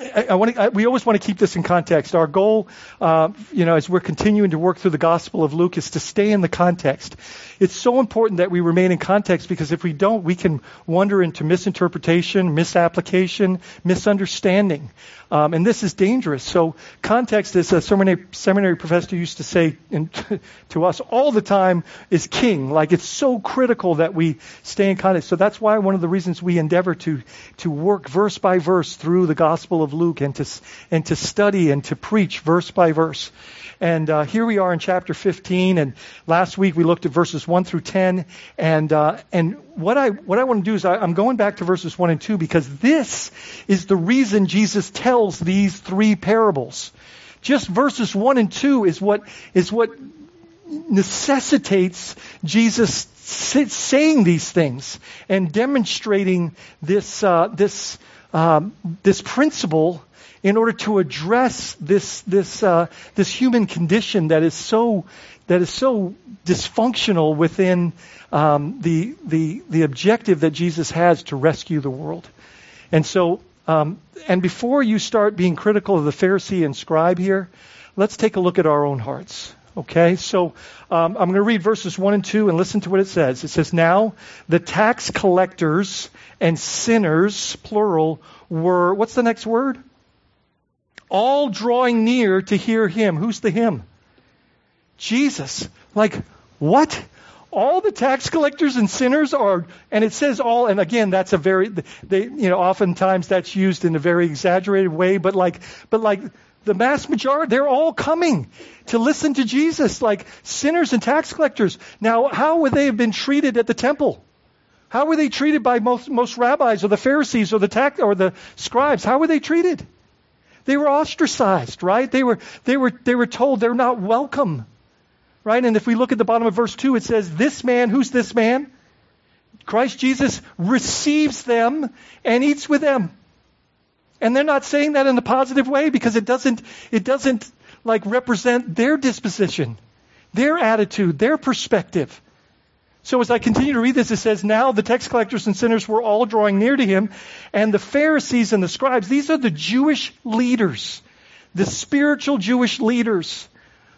I, I want to, we always want to keep this in context. Our goal, uh, you know, as we're continuing to work through the Gospel of Luke, is to stay in the context. It's so important that we remain in context because if we don't, we can wander into misinterpretation, misapplication, misunderstanding. Um, and this is dangerous. So context, as a seminary, seminary professor used to say in, to us all the time, is king. Like it's so critical that we stay in context. So that's why one of the reasons we endeavor to, to work verse by verse through the Gospel of Luke and to, and to study and to preach verse by verse. And uh, here we are in chapter 15. And last week we looked at verses 1 through 10. And uh, and what I what I want to do is I, I'm going back to verses 1 and 2 because this is the reason Jesus tells these three parables. Just verses 1 and 2 is what is what necessitates Jesus saying these things and demonstrating this uh, this um, this principle in order to address this this uh, this human condition that is so that is so dysfunctional within um, the the the objective that Jesus has to rescue the world. And so, um, and before you start being critical of the Pharisee and scribe here, let's take a look at our own hearts. Okay, so um, I'm going to read verses 1 and 2 and listen to what it says. It says, Now the tax collectors and sinners, plural, were, what's the next word? all drawing near to hear him. Who's the him? Jesus. Like, what? All the tax collectors and sinners are, and it says all, and again, that's a very, they, you know, oftentimes that's used in a very exaggerated way, but like, but like, the mass majority, they're all coming to listen to Jesus, like sinners and tax collectors. Now, how would they have been treated at the temple? How were they treated by most, most rabbis or the Pharisees or the tax, or the scribes? How were they treated? They were ostracized, right? They were, they were, they were told they're not welcome, right? And if we look at the bottom of verse 2, it says, This man, who's this man? Christ Jesus receives them and eats with them. And they're not saying that in a positive way because it doesn't, it doesn't like represent their disposition, their attitude, their perspective. So as I continue to read this, it says, Now the tax collectors and sinners were all drawing near to him, and the Pharisees and the scribes, these are the Jewish leaders, the spiritual Jewish leaders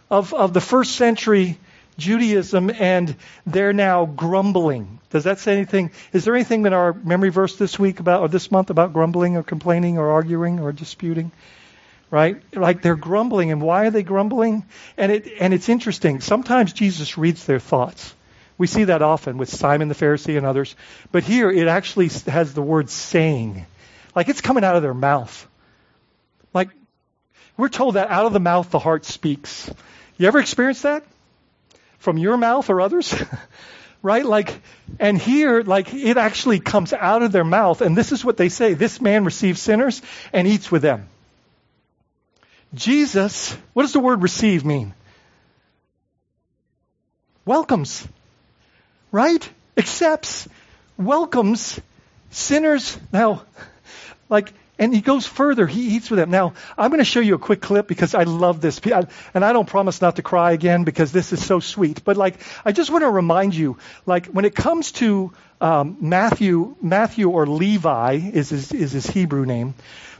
of, of the first century Judaism, and they're now grumbling. Does that say anything? Is there anything in our memory verse this week about, or this month about grumbling or complaining or arguing or disputing? Right? Like they're grumbling, and why are they grumbling? And it, and it's interesting. Sometimes Jesus reads their thoughts. We see that often with Simon the Pharisee and others. But here it actually has the word saying. Like it's coming out of their mouth. Like we're told that out of the mouth the heart speaks. You ever experienced that? From your mouth or others? right? Like, and here, like, it actually comes out of their mouth, and this is what they say this man receives sinners and eats with them. Jesus, what does the word receive mean? Welcomes right? Accepts, welcomes sinners. Now, like, and he goes further. He eats with them. Now, I'm going to show you a quick clip because I love this. And I don't promise not to cry again because this is so sweet. But like, I just want to remind you, like, when it comes to um, Matthew, Matthew or Levi is his, is his Hebrew name,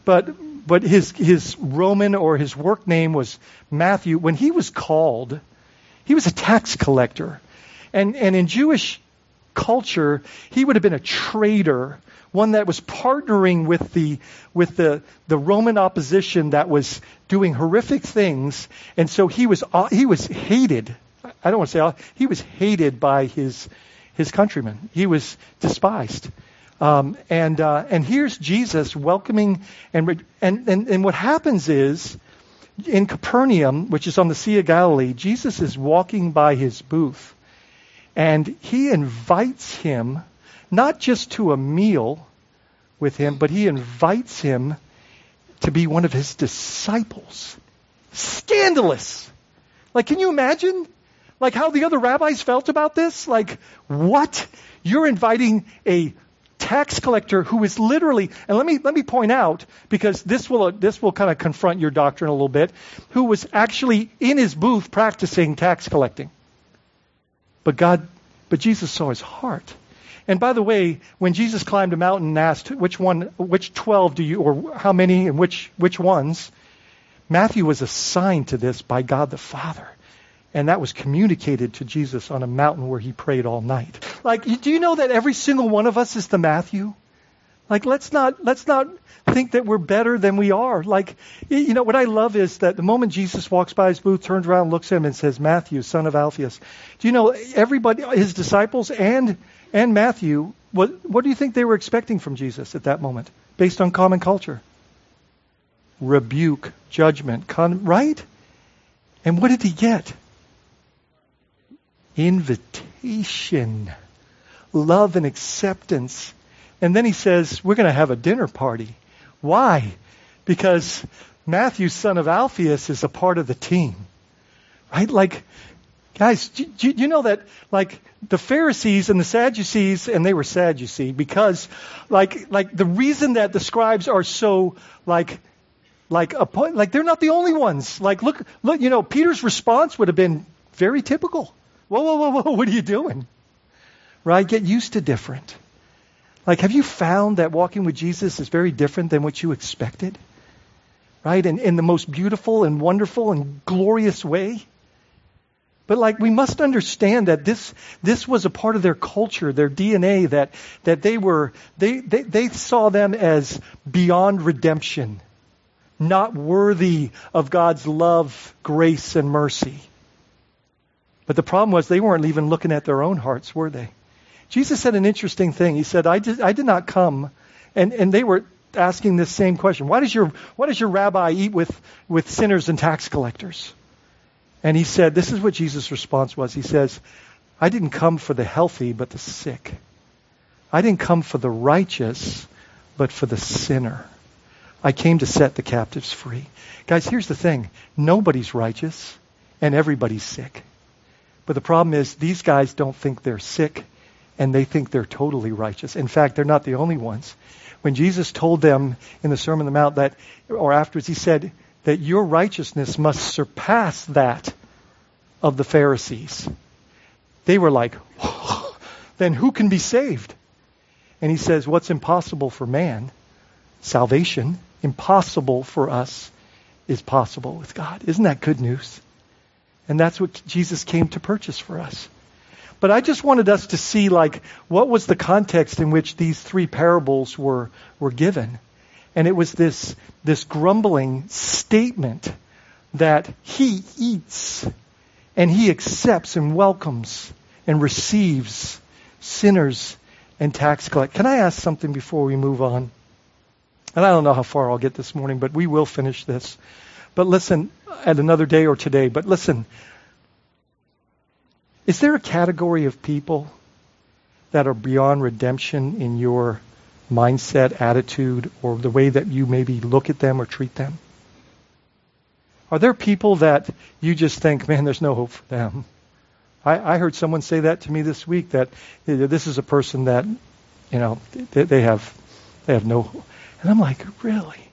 but but his his Roman or his work name was Matthew. When he was called, he was a tax collector. And, and in Jewish culture, he would have been a traitor, one that was partnering with the, with the, the Roman opposition that was doing horrific things. And so he was, uh, he was hated. I don't want to say, uh, he was hated by his, his countrymen. He was despised. Um, and, uh, and here's Jesus welcoming, and, and, and, and what happens is, in Capernaum, which is on the Sea of Galilee, Jesus is walking by his booth and he invites him not just to a meal with him, but he invites him to be one of his disciples. Scandalous. Like, can you imagine? Like how the other rabbis felt about this? Like, what? You're inviting a tax collector who is literally, and let me, let me point out, because this will, this will kind of confront your doctrine a little bit, who was actually in his booth practicing tax collecting. But God, but Jesus saw his heart. And by the way, when Jesus climbed a mountain and asked which one, which 12 do you, or how many and which, which ones, Matthew was assigned to this by God the Father. And that was communicated to Jesus on a mountain where he prayed all night. Like, do you know that every single one of us is the Matthew? Like, let's not, let's not think that we're better than we are. Like, you know, what I love is that the moment Jesus walks by his booth, turns around, looks at him and says, Matthew, son of Alphaeus. Do you know, everybody, his disciples and, and Matthew, what, what do you think they were expecting from Jesus at that moment, based on common culture? Rebuke, judgment, con- right? And what did he get? invitation, love and acceptance. And then he says, we're going to have a dinner party. Why? Because Matthew, son of Alphaeus, is a part of the team. Right? Like, guys, do, you know that, like, the Pharisees and the Sadducees, and they were sad, you see, because, like, like the reason that the scribes are so, like, like, a, like they're not the only ones. Like, look, look, you know, Peter's response would have been very typical. Whoa, whoa, whoa, whoa, what are you doing? Right? Get used to different. Like, have you found that walking with Jesus is very different than what you expected? Right? In, in the most beautiful and wonderful and glorious way? But like we must understand that this this was a part of their culture, their DNA, that that they were they, they, they saw them as beyond redemption, not worthy of God's love, grace, and mercy. But the problem was they weren't even looking at their own hearts, were they? Jesus said an interesting thing. He said, I did, I did not come, and, and they were asking this same question. Why does your, why does your rabbi eat with, with sinners and tax collectors? And he said, this is what Jesus' response was. He says, I didn't come for the healthy, but the sick. I didn't come for the righteous, but for the sinner. I came to set the captives free. Guys, here's the thing. Nobody's righteous, and everybody's sick. But the problem is, these guys don't think they're sick, and they think they're totally righteous. In fact, they're not the only ones. When Jesus told them in the Sermon on the Mount that, or afterwards, he said that your righteousness must surpass that of the Pharisees. They were like, then who can be saved? And he says, what's impossible for man, salvation, impossible for us, is possible with God. Isn't that good news? And that's what Jesus came to purchase for us. But I just wanted us to see like what was the context in which these three parables were were given. And it was this this grumbling statement that he eats and he accepts and welcomes and receives sinners and tax collectors. Can I ask something before we move on? And I don't know how far I'll get this morning, but we will finish this. But listen, at another day or today, but listen. Is there a category of people that are beyond redemption in your mindset, attitude, or the way that you maybe look at them or treat them? Are there people that you just think, man, there's no hope for them? I, I heard someone say that to me this week that this is a person that, you know, they, they have they have no, and I'm like, really?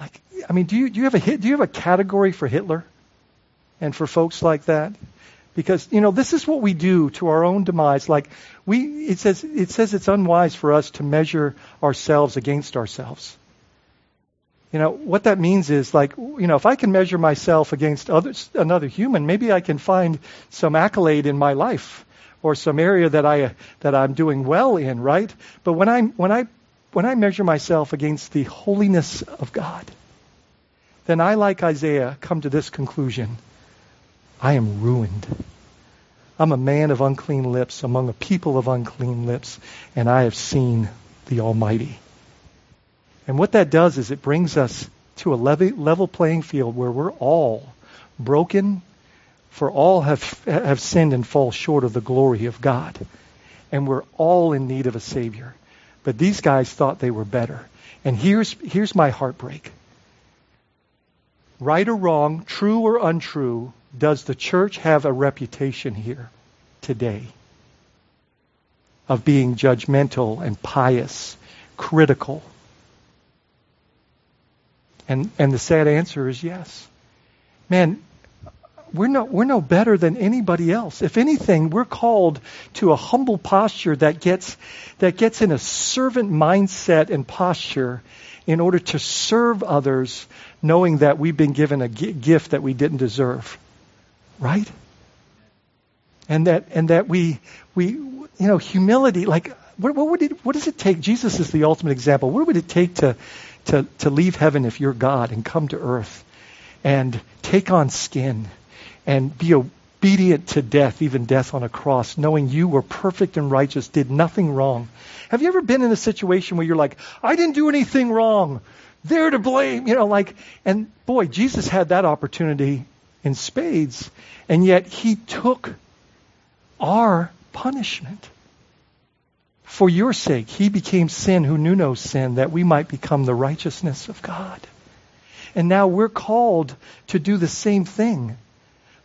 Like, I mean, do you, do you have a do you have a category for Hitler and for folks like that? Because you know this is what we do to our own demise. Like we, it says it says it's unwise for us to measure ourselves against ourselves. You know what that means is like you know if I can measure myself against others, another human, maybe I can find some accolade in my life or some area that I that I'm doing well in, right? But when I when I when I measure myself against the holiness of God, then I, like Isaiah, come to this conclusion I am ruined. I'm a man of unclean lips among a people of unclean lips, and I have seen the Almighty. And what that does is it brings us to a level playing field where we're all broken, for all have, have sinned and fall short of the glory of God. And we're all in need of a Savior. But these guys thought they were better. And here's, here's my heartbreak. Right or wrong, true or untrue, does the church have a reputation here today of being judgmental and pious, critical? And, and the sad answer is yes. Man, we're no, we're no better than anybody else. If anything, we're called to a humble posture that gets, that gets in a servant mindset and posture in order to serve others, knowing that we've been given a gift that we didn't deserve. Right? And that, and that we, we, you know, humility, like, what, what would it, what does it take? Jesus is the ultimate example. What would it take to, to, to leave heaven if you're God and come to earth and take on skin and be obedient to death, even death on a cross, knowing you were perfect and righteous, did nothing wrong. Have you ever been in a situation where you're like, I didn't do anything wrong. They're to blame, you know, like, and boy, Jesus had that opportunity in spades, and yet he took our punishment. For your sake, he became sin who knew no sin, that we might become the righteousness of God. And now we're called to do the same thing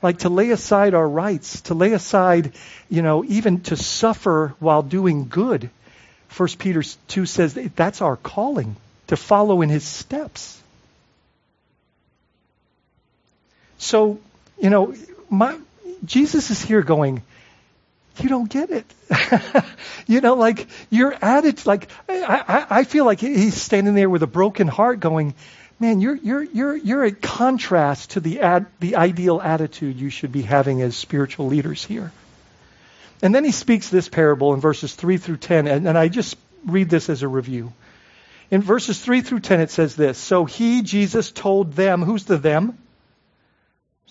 like to lay aside our rights, to lay aside, you know, even to suffer while doing good. First Peter 2 says that's our calling, to follow in his steps. So, you know, my, Jesus is here going, you don't get it. you know, like your attitude, like I, I, I feel like he's standing there with a broken heart going, man, you're, you're, you're, you're a contrast to the, ad, the ideal attitude you should be having as spiritual leaders here. And then he speaks this parable in verses 3 through 10, and, and I just read this as a review. In verses 3 through 10, it says this So he, Jesus, told them, who's the them?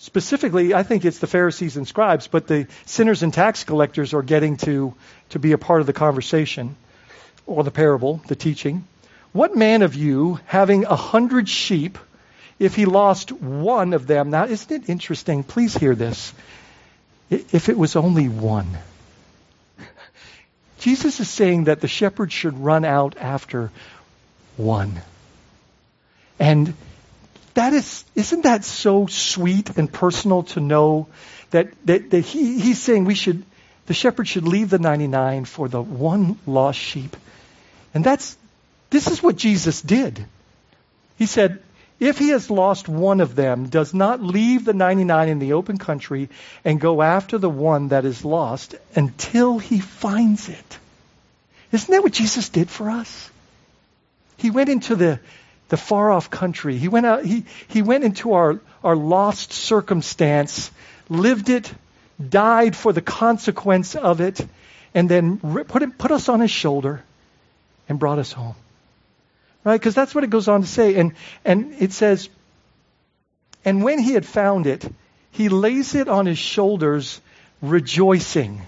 Specifically, I think it's the Pharisees and scribes, but the sinners and tax collectors are getting to, to be a part of the conversation or the parable, the teaching. What man of you, having a hundred sheep, if he lost one of them, now isn't it interesting? Please hear this. If it was only one. Jesus is saying that the shepherd should run out after one. And that is, isn't that so sweet and personal to know that, that, that he, he's saying we should, the shepherd should leave the 99 for the one lost sheep. And that's, this is what Jesus did. He said, if he has lost one of them, does not leave the 99 in the open country and go after the one that is lost until he finds it. Isn't that what Jesus did for us? He went into the, the far off country. He went out, he, he went into our, our lost circumstance, lived it, died for the consequence of it, and then put, it, put us on his shoulder and brought us home. Right? Because that's what it goes on to say. And, and it says, and when he had found it, he lays it on his shoulders, rejoicing.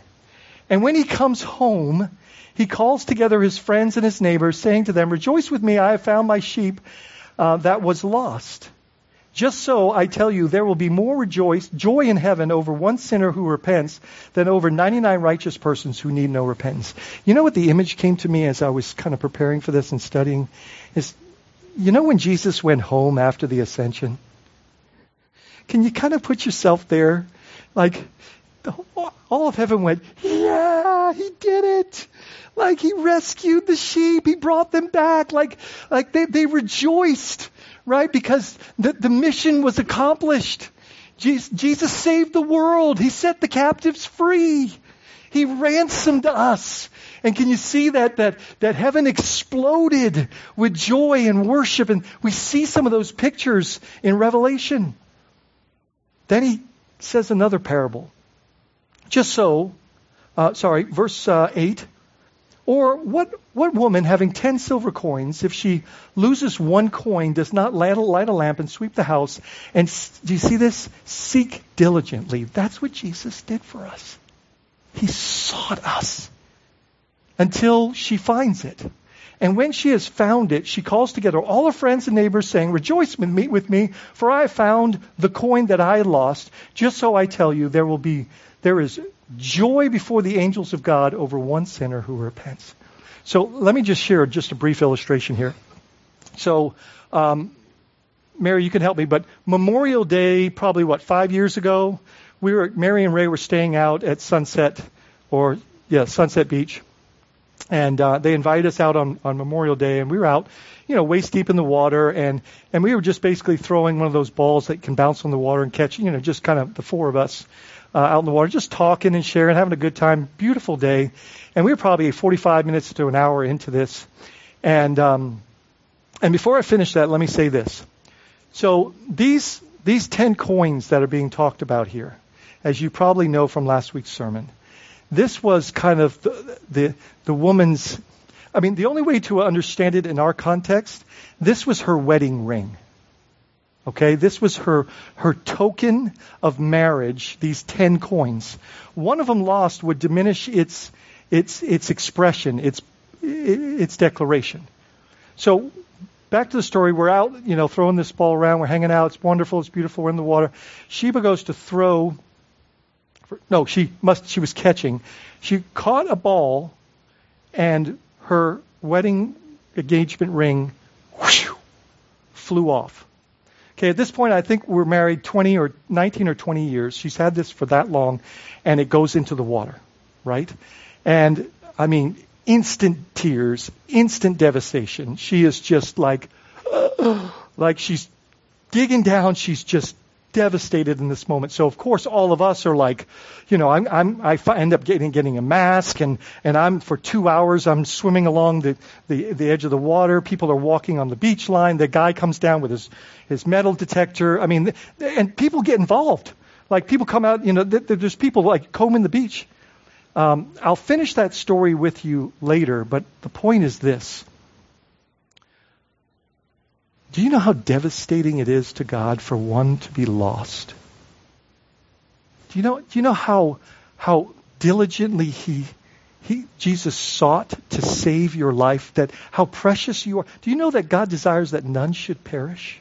And when he comes home, he calls together his friends and his neighbors, saying to them, Rejoice with me, I have found my sheep uh, that was lost. Just so, I tell you, there will be more rejoice, joy in heaven over one sinner who repents than over 99 righteous persons who need no repentance. You know what the image came to me as I was kind of preparing for this and studying? Is, you know when Jesus went home after the ascension? Can you kind of put yourself there? Like, all of heaven went, yeah, he did it. Like he rescued the sheep. He brought them back. Like, like they, they rejoiced right? Because the, the mission was accomplished. Jesus, Jesus saved the world. He set the captives free. He ransomed us. And can you see that, that, that heaven exploded with joy and worship? And we see some of those pictures in Revelation. Then he says another parable. Just so, uh, sorry, verse uh, 8. Or what, what woman having ten silver coins, if she loses one coin, does not light a, light a lamp and sweep the house? And do you see this? Seek diligently. That's what Jesus did for us. He sought us until she finds it. And when she has found it, she calls together all her friends and neighbors, saying, Rejoice with me, with me, for I have found the coin that I lost. Just so I tell you, there will be, there is joy before the angels of God over one sinner who repents. So let me just share just a brief illustration here. So um, Mary, you can help me, but Memorial Day, probably what, five years ago, we were, Mary and Ray were staying out at Sunset, or, yeah, Sunset Beach. And uh, they invited us out on, on Memorial Day, and we were out, you know, waist deep in the water, and, and we were just basically throwing one of those balls that can bounce on the water and catch, you know, just kind of the four of us uh, out in the water, just talking and sharing, having a good time. Beautiful day. And we were probably 45 minutes to an hour into this. And, um, and before I finish that, let me say this. So these, these 10 coins that are being talked about here, as you probably know from last week's sermon, this was kind of the, the, the woman's, I mean, the only way to understand it in our context, this was her wedding ring. Okay, this was her, her token of marriage, these 10 coins. One of them lost would diminish its, its, its expression, its, its declaration. So back to the story. We're out, you know, throwing this ball around. We're hanging out. It's wonderful. It's beautiful. We're in the water. Sheba goes to throw. For, no, she must. She was catching. She caught a ball, and her wedding engagement ring whoosh, flew off. Okay, at this point, I think we're married 20 or 19 or 20 years. She's had this for that long, and it goes into the water, right? And I mean, instant tears, instant devastation. She is just like, uh, like she's digging down. She's just devastated in this moment. So of course, all of us are like, you know, I'm, I'm I end up getting getting a mask, and and I'm for two hours I'm swimming along the, the the edge of the water. People are walking on the beach line. The guy comes down with his his metal detector. I mean, and people get involved. Like people come out, you know, there's people like combing the beach. Um, I'll finish that story with you later, but the point is this. Do you know how devastating it is to God for one to be lost? Do you know, do you know how, how diligently he, he, Jesus sought to save your life, that how precious you are? Do you know that God desires that none should perish?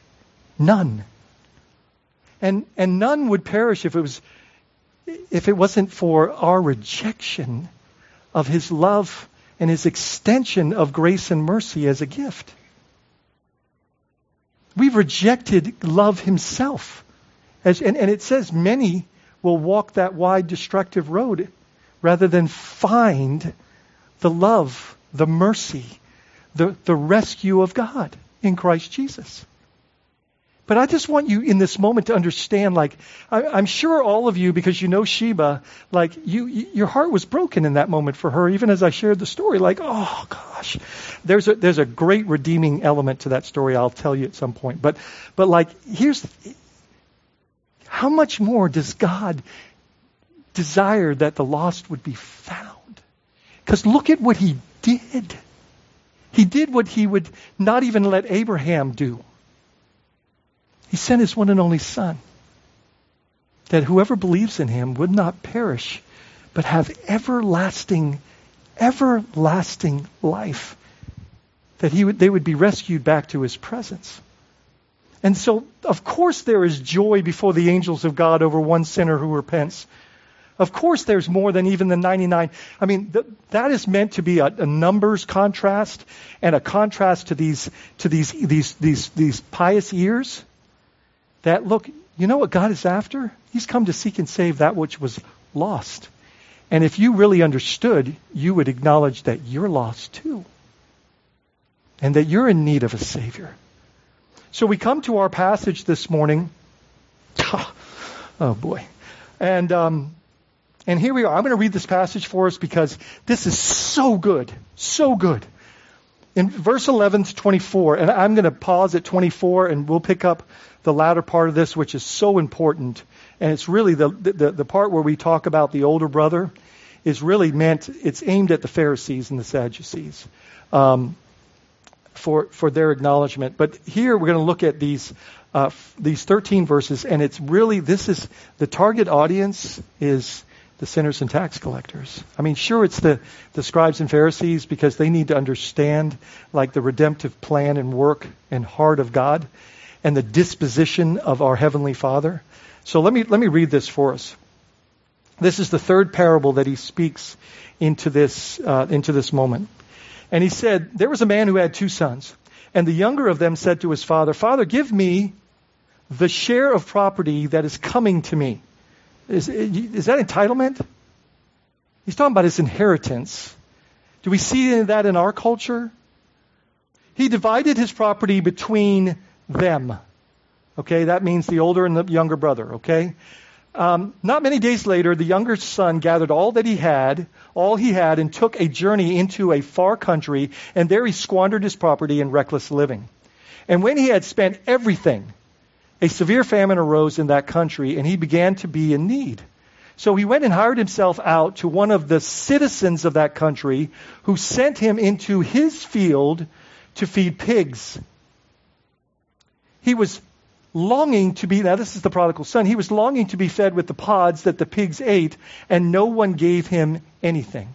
None. And, and none would perish if it was if it wasn't for our rejection of his love and his extension of grace and mercy as a gift. We've rejected love himself. As, and, and it says many will walk that wide, destructive road rather than find the love, the mercy, the, the rescue of God in Christ Jesus. But I just want you in this moment to understand, like, I, am sure all of you, because you know Sheba, like, you, your heart was broken in that moment for her, even as I shared the story. Like, oh gosh, there's a, there's a great redeeming element to that story. I'll tell you at some point. But, but like, here's, how much more does God desire that the lost would be found? Because look at what he did. He did what he would not even let Abraham do. He sent his one and only Son, that whoever believes in him would not perish, but have everlasting, everlasting life. That he would, they would be rescued back to his presence. And so, of course, there is joy before the angels of God over one sinner who repents. Of course, there's more than even the 99. I mean, th- that is meant to be a, a, numbers contrast and a contrast to these to these these these these pious ears that, look, you know what God is after? He's come to seek and save that which was lost. And if you really understood, you would acknowledge that you're lost too. And that you're in need of a Savior. So we come to our passage this morning. Oh boy. And, um, and here we are. I'm going to read this passage for us because this is so good. So good. In verse 11 to 24, and I'm going to pause at 24 and we'll pick up the latter part of this, which is so important, and it's really the, the, the part where we talk about the older brother, is really meant, it's aimed at the Pharisees and the Sadducees um, for, for their acknowledgement. But here we're going to look at these, uh, these 13 verses, and it's really, this is, the target audience is the sinners and tax collectors. I mean, sure, it's the, the scribes and Pharisees because they need to understand like the redemptive plan and work and heart of God and the disposition of our Heavenly Father. So let me, let me read this for us. This is the third parable that he speaks into this, uh, into this moment. And he said, There was a man who had two sons. And the younger of them said to his father, Father, give me the share of property that is coming to me. Is, is that entitlement? He's talking about his inheritance. Do we see that in our culture? He divided his property between them. Okay, that means the older and the younger brother, okay? Um, not many days later, the younger son gathered all that he had, all he had, and took a journey into a far country, and there he squandered his property in reckless living. And when he had spent everything, a severe famine arose in that country, and he began to be in need. So he went and hired himself out to one of the citizens of that country, who sent him into his field to feed pigs. He was longing to be, now this is the prodigal son, he was longing to be fed with the pods that the pigs ate, and no one gave him anything.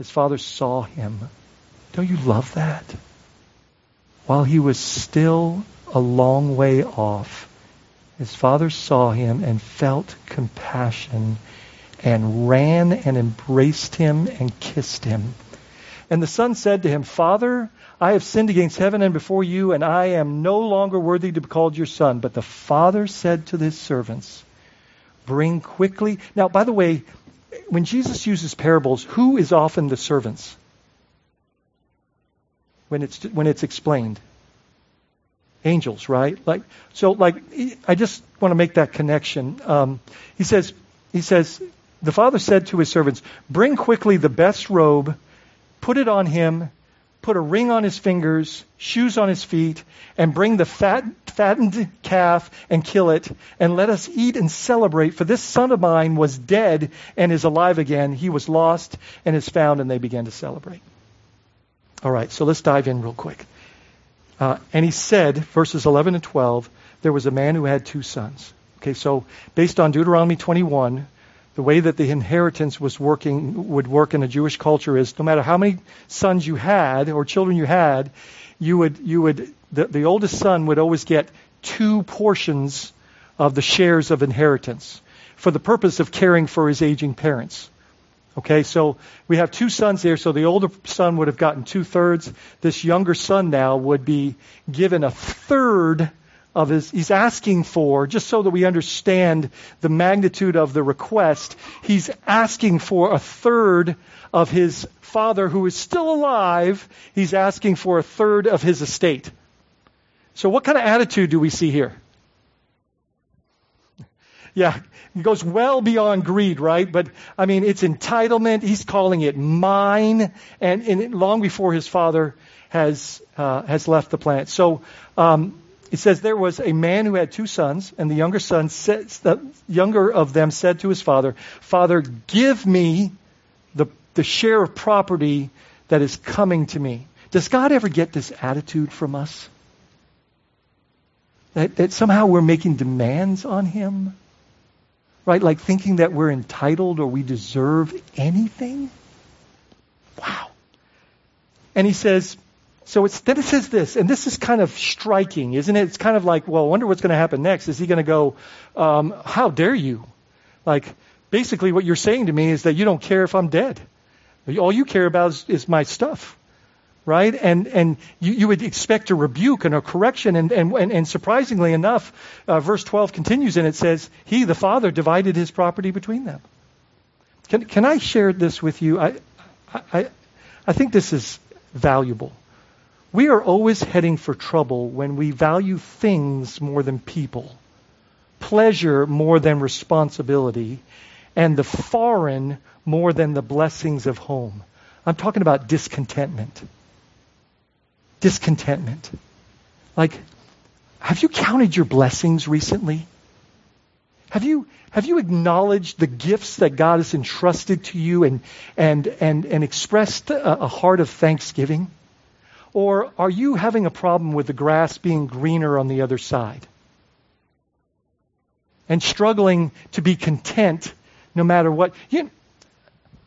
his father saw him. Don't you love that? While he was still a long way off, his father saw him and felt compassion and ran and embraced him and kissed him. And the son said to him, Father, I have sinned against heaven and before you, and I am no longer worthy to be called your son. But the father said to his servants, Bring quickly. Now, by the way, when Jesus uses parables, who is often the servants? When it's, when it's explained. Angels, right? Like, so like, I just want to make that connection. Um, he says, he says, the father said to his servants, bring quickly the best robe, put it on him, put a ring on his fingers, shoes on his feet, and bring the fat, fattened calf and kill it, and let us eat and celebrate. For this son of mine was dead and is alive again. He was lost and is found, and they began to celebrate. All right, so let's dive in real quick. Uh, and he said, verses 11 and 12, there was a man who had two sons. Okay, so based on Deuteronomy 21, the way that the inheritance was working would work in a Jewish culture is no matter how many sons you had or children you had, you would you would the, the oldest son would always get two portions of the shares of inheritance for the purpose of caring for his aging parents. Okay, so we have two sons here, so the older son would have gotten two thirds. This younger son now would be given a third of his, he's asking for, just so that we understand the magnitude of the request, he's asking for a third of his father who is still alive, he's asking for a third of his estate. So what kind of attitude do we see here? Yeah, it goes well beyond greed, right? But I mean, it's entitlement. He's calling it mine, and, and long before his father has uh, has left the planet. So um, it says there was a man who had two sons, and the younger son said, the younger of them said to his father, Father, give me the, the share of property that is coming to me. Does God ever get this attitude from us? That, that somehow we're making demands on him? Right? Like thinking that we're entitled or we deserve anything? Wow. And he says, so then it says this, and this is kind of striking, isn't it? It's kind of like, well, I wonder what's going to happen next. Is he going to go, um, how dare you? Like, basically what you're saying to me is that you don't care if I'm dead. All you care about is, is my stuff. Right? And, and you, you would expect a rebuke and a correction. And, and, and, and surprisingly enough, uh, verse 12 continues and it says, He, the Father, divided his property between them. Can, can I share this with you? I, I, I think this is valuable. We are always heading for trouble when we value things more than people, pleasure more than responsibility, and the foreign more than the blessings of home. I'm talking about discontentment. Discontentment. Like, have you counted your blessings recently? Have you, have you acknowledged the gifts that God has entrusted to you and, and, and, and expressed a, a heart of thanksgiving? Or are you having a problem with the grass being greener on the other side? and struggling to be content no matter what. You,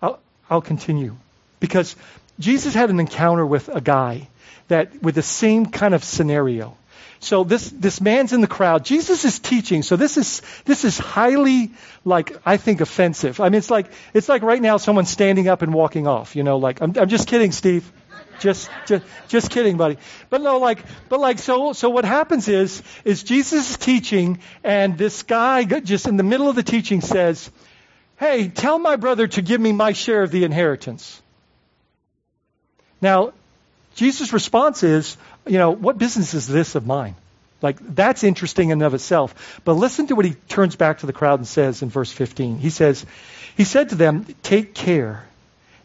I'll, I'll continue because Jesus had an encounter with a guy that with the same kind of scenario. So this this man's in the crowd. Jesus is teaching. So this is this is highly like I think offensive. I mean it's like it's like right now someone standing up and walking off. You know, like I'm I'm just kidding, Steve. Just, just, just kidding, buddy. But no, like, but like, so, so what happens is, is Jesus is teaching, and this guy just in the middle of the teaching says, "Hey, tell my brother to give me my share of the inheritance." Now, Jesus' response is, you know, what business is this of mine? Like, that's interesting in and of itself. But listen to what he turns back to the crowd and says in verse 15. He says, He said to them, Take care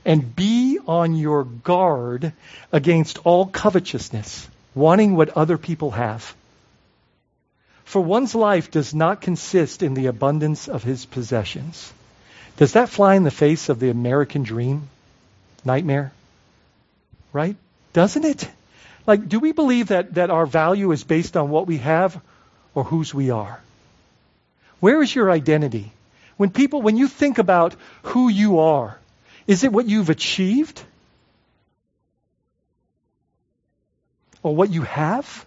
and be on your guard against all covetousness, wanting what other people have. For one's life does not consist in the abundance of his possessions. Does that fly in the face of the American dream? Nightmare? Right? Doesn't it? Like, do we believe that, that our value is based on what we have or whose we are? Where is your identity? When people, when you think about who you are, is it what you've achieved? Or what you have?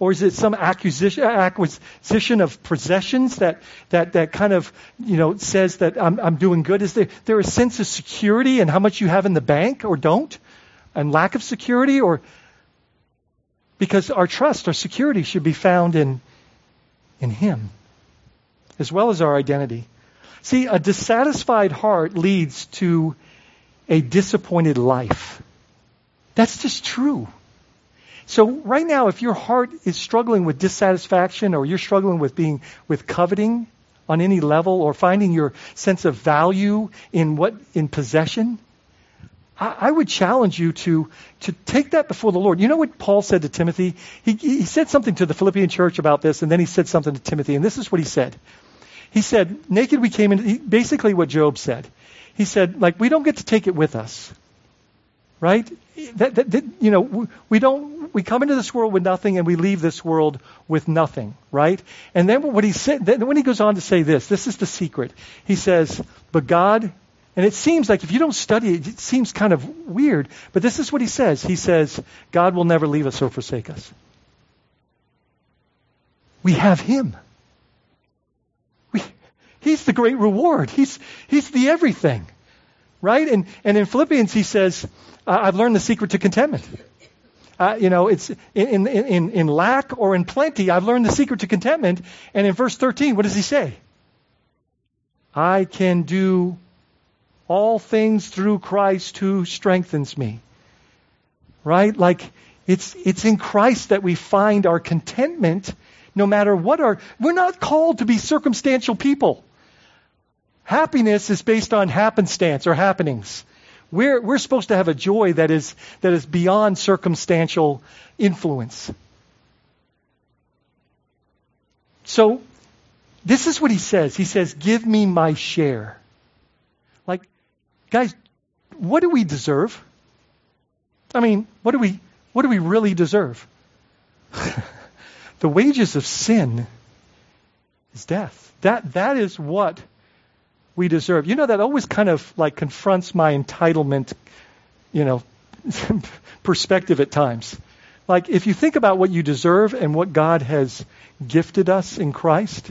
Or is it some acquisition, acquisition of possessions that, that, that kind of, you know, says that I'm, I'm doing good? Is there, there a sense of security in how much you have in the bank or don't? And lack of security? Or because our trust, our security should be found in, in Him, as well as our identity. See, a dissatisfied heart leads to a disappointed life. That's just true. So right now, if your heart is struggling with dissatisfaction or you're struggling with being, with coveting on any level or finding your sense of value in what, in possession, I, would challenge you to, to take that before the Lord. You know what Paul said to Timothy? He, he said something to the Philippian church about this and then he said something to Timothy and this is what he said. He said, naked we came in, basically what Job said. He said, like, we don't get to take it with us. Right? That, that, that, you know, we don't, we come into this world with nothing and we leave this world with nothing. Right? And then what he said, then when he goes on to say this, this is the secret. He says, but God, and it seems like if you don't study it, it seems kind of weird, but this is what he says. He says, God will never leave us or forsake us. We have him. He's the great reward. He's, he's the everything. Right? And, and in Philippians, he says, I've learned the secret to contentment. Uh, you know, it's in, in, in, in lack or in plenty, I've learned the secret to contentment. And in verse 13, what does he say? I can do all things through Christ who strengthens me. Right? Like, it's, it's in Christ that we find our contentment no matter what our, we're not called to be circumstantial people. Happiness is based on happenstance or happenings. We're, we're supposed to have a joy that is, that is beyond circumstantial influence. So, this is what he says. He says, Give me my share. Like, guys, what do we deserve? I mean, what do we, what do we really deserve? the wages of sin is death. That, that is what we deserve. You know, that always kind of like confronts my entitlement, you know, perspective at times. Like, if you think about what you deserve and what God has gifted us in Christ,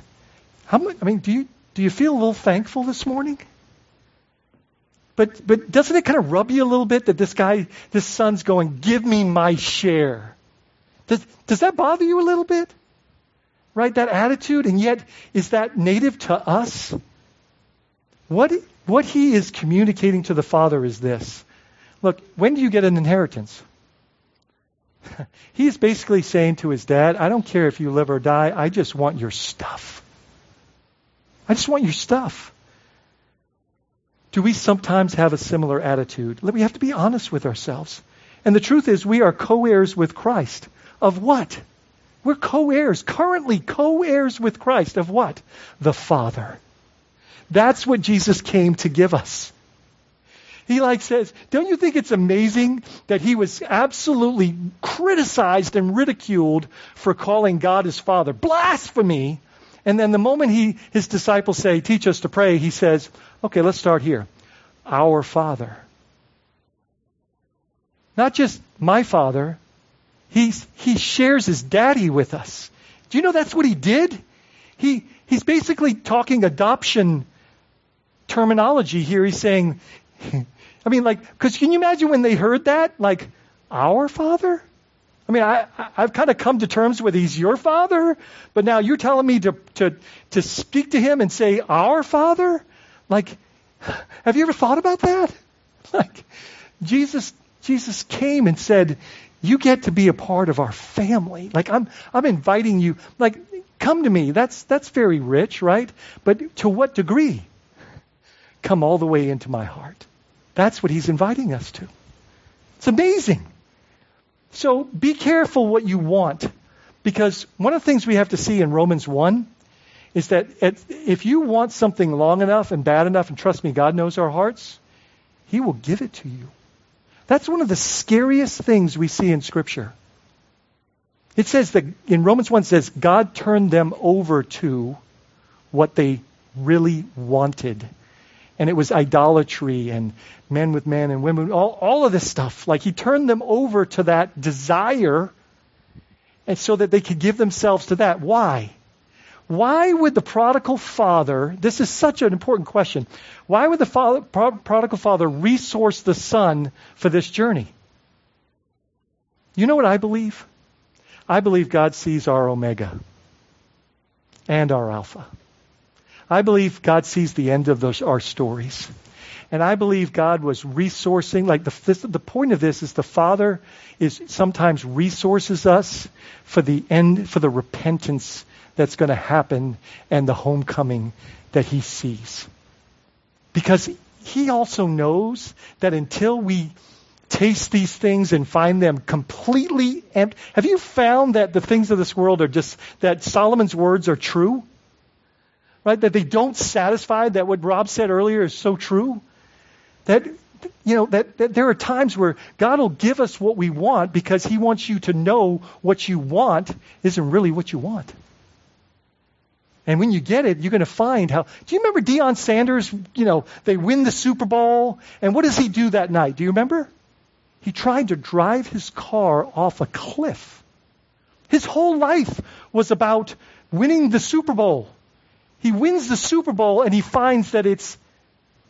how much, I mean, do you, do you feel a little thankful this morning? But, but doesn't it kind of rub you a little bit that this guy, this son's going, give me my share? Does, does that bother you a little bit? Right? That attitude? And yet, is that native to us? What, what he is communicating to the Father is this. Look, when do you get an inheritance? He's basically saying to his dad, I don't care if you live or die, I just want your stuff. I just want your stuff. Do we sometimes have a similar attitude? We have to be honest with ourselves. And the truth is, we are co heirs with Christ. Of what? We're co heirs, currently co heirs with Christ. Of what? The Father. That's what Jesus came to give us. He like says, don't you think it's amazing that he was absolutely criticized and ridiculed for calling God his father? Blasphemy. And then the moment he, his disciples say, teach us to pray, he says, okay, let's start here. Our Father. Not just my Father. He's, he shares his daddy with us. Do you know that's what he did? He, he's basically talking adoption terminology here. He's saying, I mean, like, because can you imagine when they heard that? Like, our Father? I mean, I, I've kind of come to terms with he's your father, but now you're telling me to, to, to speak to him and say, our father? Like, have you ever thought about that? Like, Jesus, Jesus came and said, you get to be a part of our family. Like, I'm, I'm inviting you, like, come to me. That's, that's very rich, right? But to what degree? Come all the way into my heart. That's what he's inviting us to. It's amazing. So be careful what you want. Because one of the things we have to see in Romans 1 is that if you want something long enough and bad enough, and trust me, God knows our hearts, He will give it to you. That's one of the scariest things we see in Scripture. It says that in Romans 1 says God turned them over to what they really wanted and it was idolatry and men with men and women, all, all of this stuff. Like he turned them over to that desire and so that they could give themselves to that. Why? Why would the prodigal father, this is such an important question, why would the father, prodigal father resource the son for this journey? You know what I believe? I believe God sees our Omega and our Alpha. I believe God sees the end of those, our stories. And I believe God was resourcing, like the, this, the point of this is the Father is sometimes resources us for the end, for the repentance that's going to happen and the homecoming that He sees. Because He also knows that until we taste these things and find them completely empty. Have you found that the things of this world are just, that Solomon's words are true? Right? That they don't satisfy, that what Rob said earlier is so true. That, you know, that, that there are times where God will give us what we want because He wants you to know what you want isn't really what you want. And when you get it, you're going to find how. Do you remember Deion Sanders? You know, they win the Super Bowl. And what does he do that night? Do you remember? He tried to drive his car off a cliff. His whole life was about winning the Super Bowl. He wins the Super Bowl and he finds that it's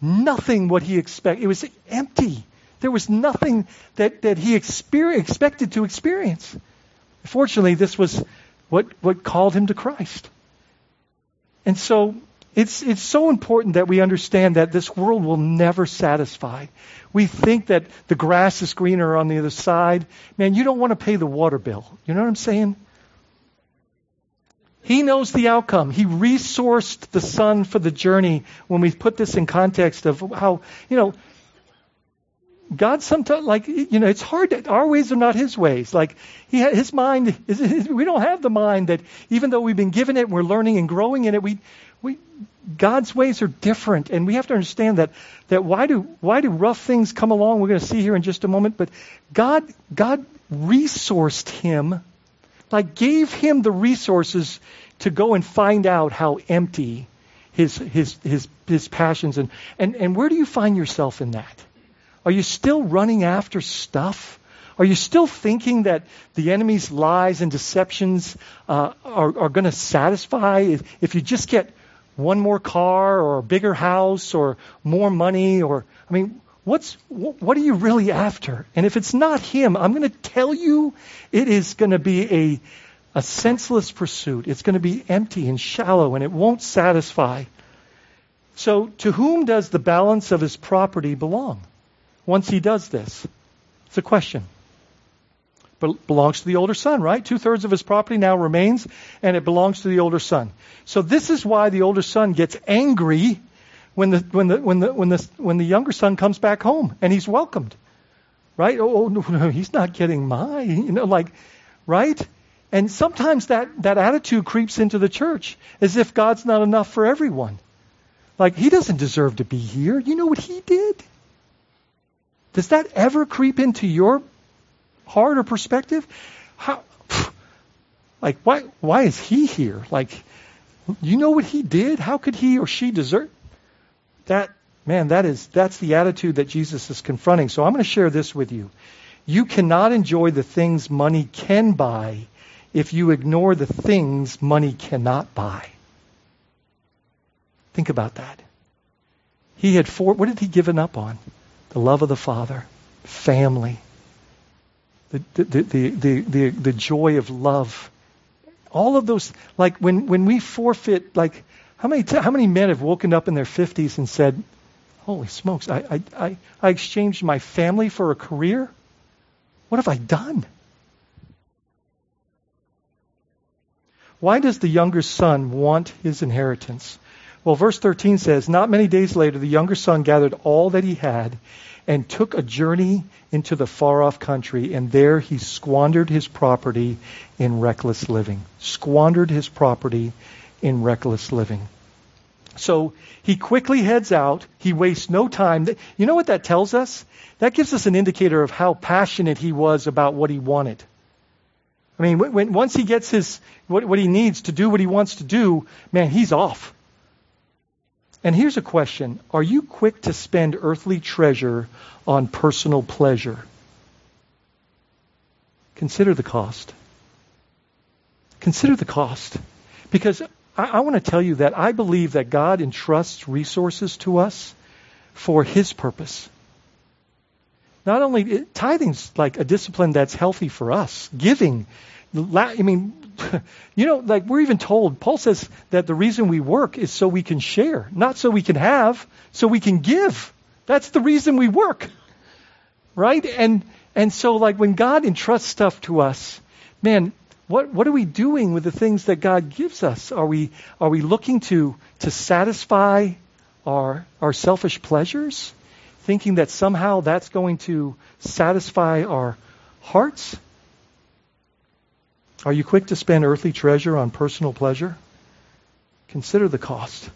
nothing what he expected. It was empty. There was nothing that, that he exper- expected to experience. Fortunately, this was what, what called him to Christ. And so it's, it's so important that we understand that this world will never satisfy. We think that the grass is greener on the other side. Man, you don't want to pay the water bill. You know what I'm saying? He knows the outcome. He resourced the Son for the journey when we put this in context of how, you know, God sometimes, like, you know, it's hard. To, our ways are not His ways. Like, he, His mind, is, we don't have the mind that even though we've been given it, we're learning and growing in it, we, we, God's ways are different. And we have to understand that, that why do, why do rough things come along? We're going to see here in just a moment. But God, God resourced him like gave him the resources to go and find out how empty his his his his passions and and and where do you find yourself in that? Are you still running after stuff? Are you still thinking that the enemy's lies and deceptions uh, are, are going to satisfy if, if you just get one more car or a bigger house or more money? Or I mean, What's, what are you really after? And if it's not him, I'm going to tell you it is going to be a, a senseless pursuit. It's going to be empty and shallow and it won't satisfy. So, to whom does the balance of his property belong once he does this? It's a question. But belongs to the older son, right? Two thirds of his property now remains, and it belongs to the older son. So, this is why the older son gets angry when the when the when the when the when the younger son comes back home and he's welcomed, right? Oh, oh no, no, he's not getting my, you know, like, right? And sometimes that that attitude creeps into the church as if God's not enough for everyone. Like he doesn't deserve to be here. You know what he did? Does that ever creep into your heart or perspective? How? Like why? Why is he here? Like You know what he did? How could he or she deserve that? Man, that is that's the attitude that Jesus is confronting. So I'm going to share this with you. You cannot enjoy the things money can buy if you ignore the things money cannot buy. Think about that. He had four, what had he given up on? The love of the Father, family, the, the, the, the, the, the joy of love. All of those, like when, when we forfeit, like how many, how many men have woken up in their 50s and said, holy smokes, I, I, I, I exchanged my family for a career? What have I done? Why does the younger son want his inheritance? Well, verse 13 says, Not many days later, the younger son gathered all that he had and took a journey into the far off country, and there he squandered his property in reckless living. Squandered his property in reckless living. So he quickly heads out. He wastes no time. You know what that tells us? That gives us an indicator of how passionate he was about what he wanted. I mean, when, once he gets his what, what he needs to do what he wants to do, man, he's off. And here's a question Are you quick to spend earthly treasure on personal pleasure? Consider the cost. Consider the cost. Because I, I want to tell you that I believe that God entrusts resources to us for His purpose. Not only tithing's like a discipline that's healthy for us. Giving, I mean, you know, like we're even told, Paul says that the reason we work is so we can share, not so we can have, so we can give. That's the reason we work. Right? And and so like when God entrusts stuff to us, man, what what are we doing with the things that God gives us? Are we are we looking to to satisfy our our selfish pleasures, thinking that somehow that's going to satisfy our hearts? Are you quick to spend earthly treasure on personal pleasure? Consider the cost.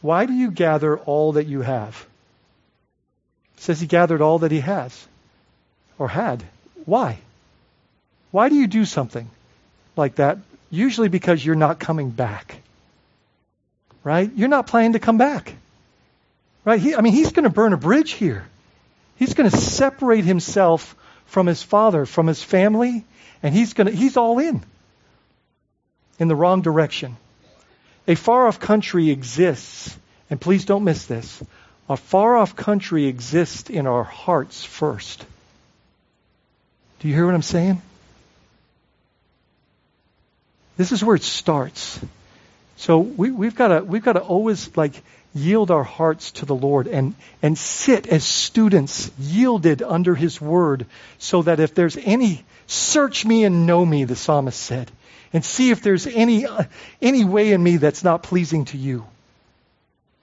Why do you gather all that you have? It says he gathered all that he has or had. Why? Why do you do something like that? Usually because you're not coming back. Right? You're not planning to come back. Right? He, I mean, he's going to burn a bridge here. He's going to separate himself from his father, from his family, and he's going to he's all in in the wrong direction. A far off country exists, and please don't miss this. A far off country exists in our hearts first. Do you hear what I'm saying? This is where it starts. So we, we've got to we've to always like yield our hearts to the Lord and, and sit as students yielded under His Word so that if there's any, search me and know me, the psalmist said, and see if there's any, uh, any way in me that's not pleasing to you.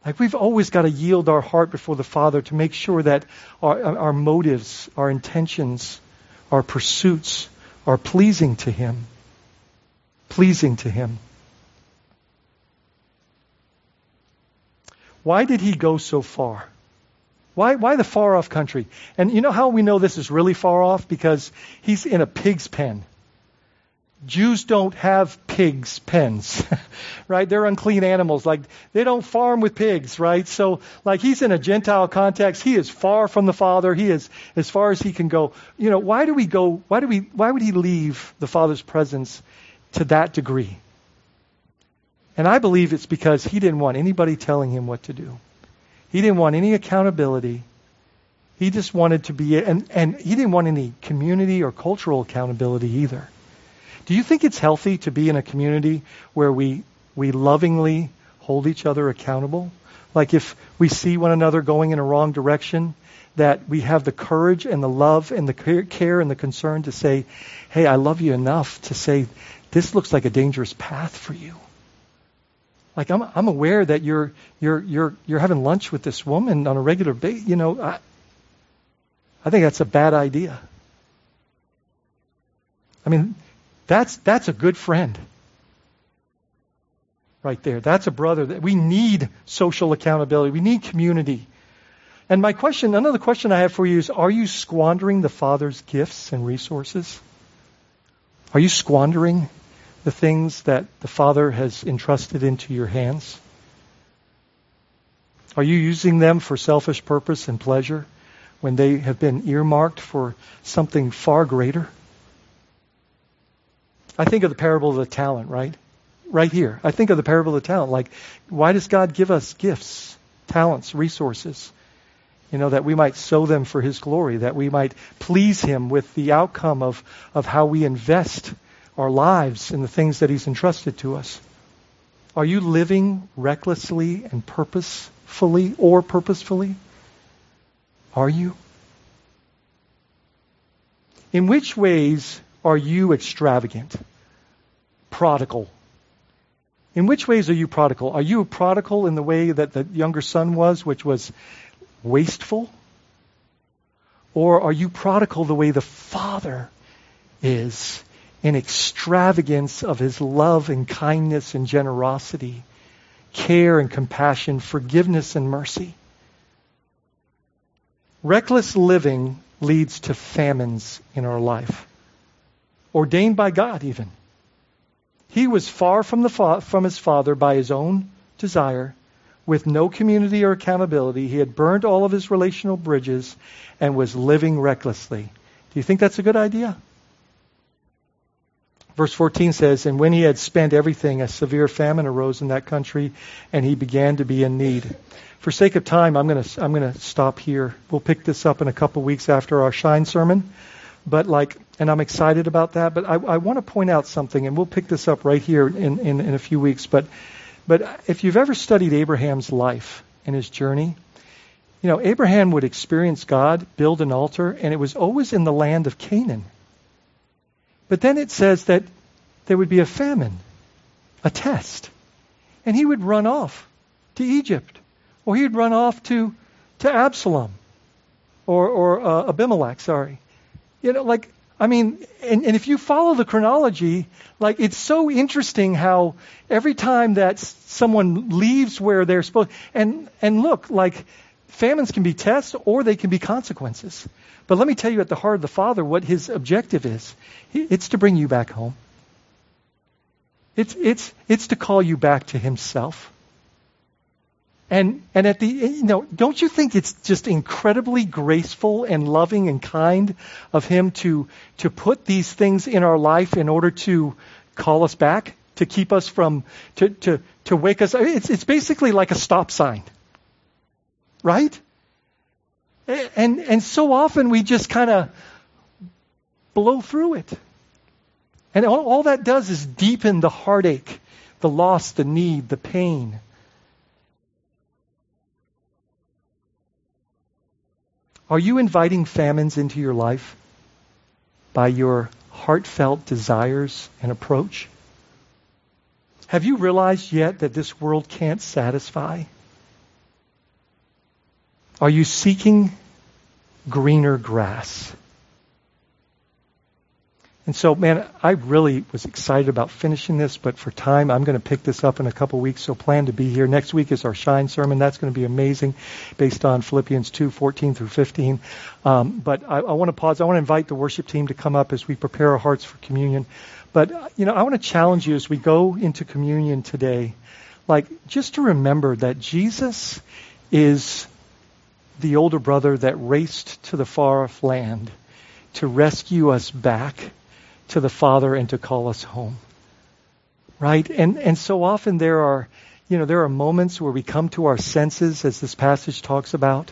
Like we've always got to yield our heart before the Father to make sure that our, our motives, our intentions, our pursuits are pleasing to Him. Pleasing to Him. Why did he go so far? Why, why the far off country? And you know how we know this is really far off? Because he's in a pig's pen. Jews don't have pigs' pens, right? They're unclean animals. Like, they don't farm with pigs, right? So, like, he's in a Gentile context. He is far from the Father. He is as far as he can go. You know, why do we go, why do we, why would he leave the Father's presence to that degree? And I believe it's because he didn't want anybody telling him what to do. He didn't want any accountability. He just wanted to be, and, and he didn't want any community or cultural accountability either. Do you think it's healthy to be in a community where we, we lovingly hold each other accountable? Like if we see one another going in a wrong direction, that we have the courage and the love and the care and the concern to say, hey, I love you enough to say, this looks like a dangerous path for you. Like I'm, I'm aware that you're, you're, you're, you're having lunch with this woman on a regular basis. You know, I, I think that's a bad idea. I mean, that's, that's a good friend. Right there. That's a brother that we need social accountability. We need community. And my question, another question I have for you is, are you squandering the Father's gifts and resources? Are you squandering the things that the Father has entrusted into your hands? Are you using them for selfish purpose and pleasure when they have been earmarked for something far greater? I think of the parable of the talent, right? Right here. I think of the parable of the talent. Like, why does God give us gifts, talents, resources? You know, that we might sow them for His glory, that we might please Him with the outcome of, of how we invest our lives in the things that He's entrusted to us. Are you living recklessly and purposefully or purposefully? Are you? In which ways are you extravagant? Prodigal? In which ways are you prodigal? Are you a prodigal in the way that the younger son was, which was wasteful? Or are you prodigal the way the father is in extravagance of his love and kindness and generosity, care and compassion, forgiveness and mercy? Reckless living leads to famines in our life, ordained by God even. He was far from, the fa- from his father by his own desire with no community or accountability. He had burned all of his relational bridges and was living recklessly. Do you think that's a good idea? Verse 14 says, And when he had spent everything, a severe famine arose in that country, and he began to be in need. For sake of time, I'm going to I'm going to stop here. We'll pick this up in a couple weeks after our Shine sermon. But like, and I'm excited about that. But I, I want to point out something, and we'll pick this up right here in, in, in a few weeks. But but if you've ever studied Abraham's life and his journey, you know, Abraham would experience God, build an altar, and it was always in the land of Canaan. But then it says that there would be a famine, a test, and he would run off to Egypt, or he'd run off to, to Absalom, or, or uh, Abimelech, sorry. You know, like I mean, and, and if you follow the chronology, like it's so interesting how every time that someone leaves where they're supposed, and and look, like famines can be tests or they can be consequences. But let me tell you, at the heart of the Father, what His objective is. It's to bring you back home. It's it's it's to call you back to Himself. And, and at the, you know, don't you think it's just incredibly graceful and loving and kind of him to, to put these things in our life in order to call us back, to keep us from, to, to, to wake us? It's, it's basically like a stop sign. Right? And, and so often we just kind of blow through it. And all, all that does is deepen the heartache, the loss, the need, the pain. Are you inviting famines into your life by your heartfelt desires and approach? Have you realized yet that this world can't satisfy? Are you seeking greener grass? And so, man, I really was excited about finishing this, but for time, I'm going to pick this up in a couple weeks. So plan to be here. Next week is our Shine sermon. That's going to be amazing, based on Philippians 2, 14 through 15. Um, but I, I want to pause. I want to invite the worship team to come up as we prepare our hearts for communion. But you know, I want to challenge you as we go into communion today, like just to remember that Jesus is the older brother that raced to the far off land to rescue us back to the Father and to call us home. Right? And, and so often there are, you know, there are moments where we come to our senses, as this passage talks about,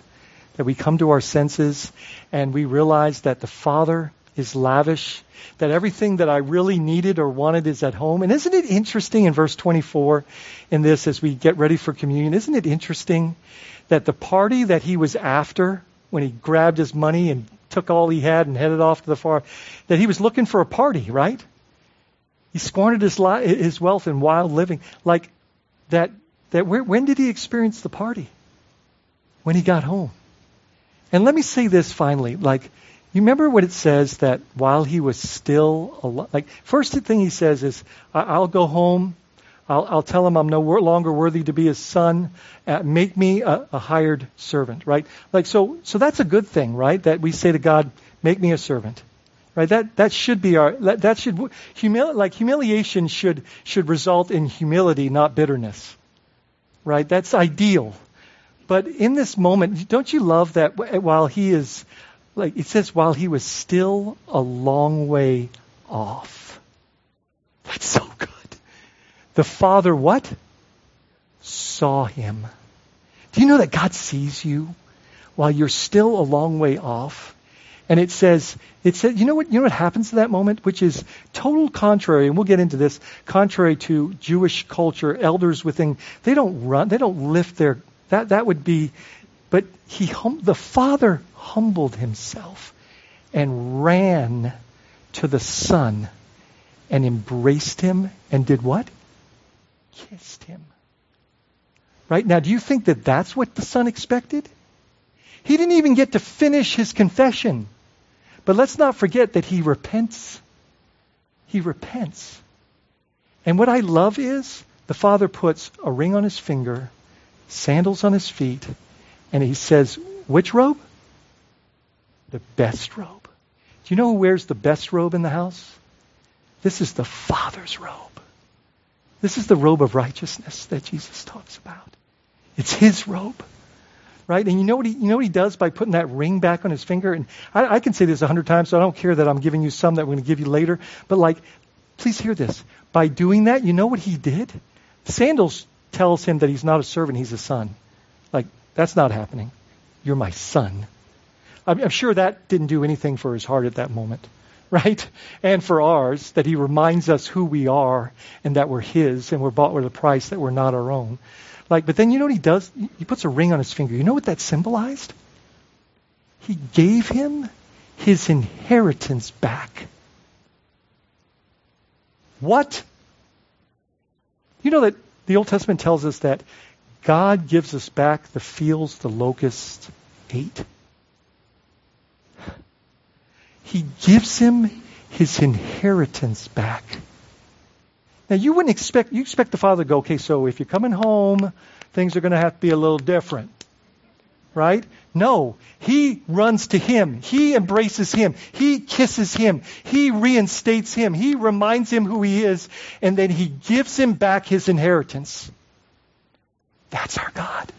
that we come to our senses and we realize that the Father is lavish, that everything that I really needed or wanted is at home. And isn't it interesting in verse 24 in this as we get ready for communion? Isn't it interesting that the party that he was after when he grabbed his money and took all he had and headed off to the farm, that he was looking for a party, right? He squandered his, li- his wealth in wild living. Like that, that where, when did he experience the party? When he got home. And let me say this finally, like, you remember what it says that while he was still alive, like, first thing he says is, I'll go home I'll, I'll tell him I'm no longer worthy to be his son. Uh, make me a, a hired servant, right? Like so. So that's a good thing, right? That we say to God, "Make me a servant." Right? That that should be our that, that should like humiliation should should result in humility, not bitterness. Right? That's ideal. But in this moment, don't you love that while he is like it says while he was still a long way off. That's so good. The Father what? Saw him. Do you know that God sees you while you're still a long way off? And it says, it says, you know what, you know what happens to that moment, which is total contrary, and we'll get into this, contrary to Jewish culture, elders within, they don't run, they don't lift their, that, that would be, but he, hum, the father humbled himself and ran to the son and embraced him and did what? Kissed him. Right? Now, do you think that that's what the son expected? He didn't even get to finish his confession. But let's not forget that he repents. He repents. And what I love is the father puts a ring on his finger, sandals on his feet, and he says, Which robe? The best robe. Do you know who wears the best robe in the house? This is the Father's robe. This is the robe of righteousness that Jesus talks about. It's his robe right? And you know what he, you know what he does by putting that ring back on his finger? And I, I can say this a hundred times, so I don't care that I'm giving you some that I'm going to give you later. But like, please hear this. By doing that, you know what he did? Sandals tells him that he's not a servant, he's a son. Like, that's not happening. You're my son. I'm, I'm sure that didn't do anything for his heart at that moment right? And for ours, that he reminds us who we are and that we're his and we're bought with a price that we're not our own. Like, but then you know what he does? He puts a ring on his finger. You know what that symbolized? He gave him his inheritance back. What? You know that the Old Testament tells us that God gives us back the fields the locusts ate. He gives him his inheritance back. Now you wouldn't expect you expect the father to go, okay, so if you're coming home, things are going to have to be a little different. Right? No, he runs to him. He embraces him. He kisses him. He reinstates him. He reminds him who he is, and then he gives him back his inheritance. That's our God.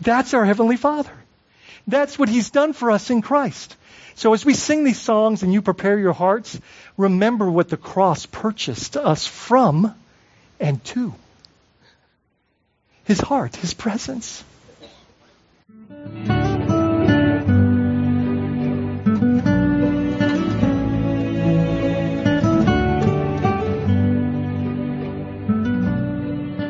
That's our Heavenly Father. That's what He's done for us in Christ. So as we sing these songs and you prepare your hearts, remember what the cross purchased us from and to. His heart, His presence.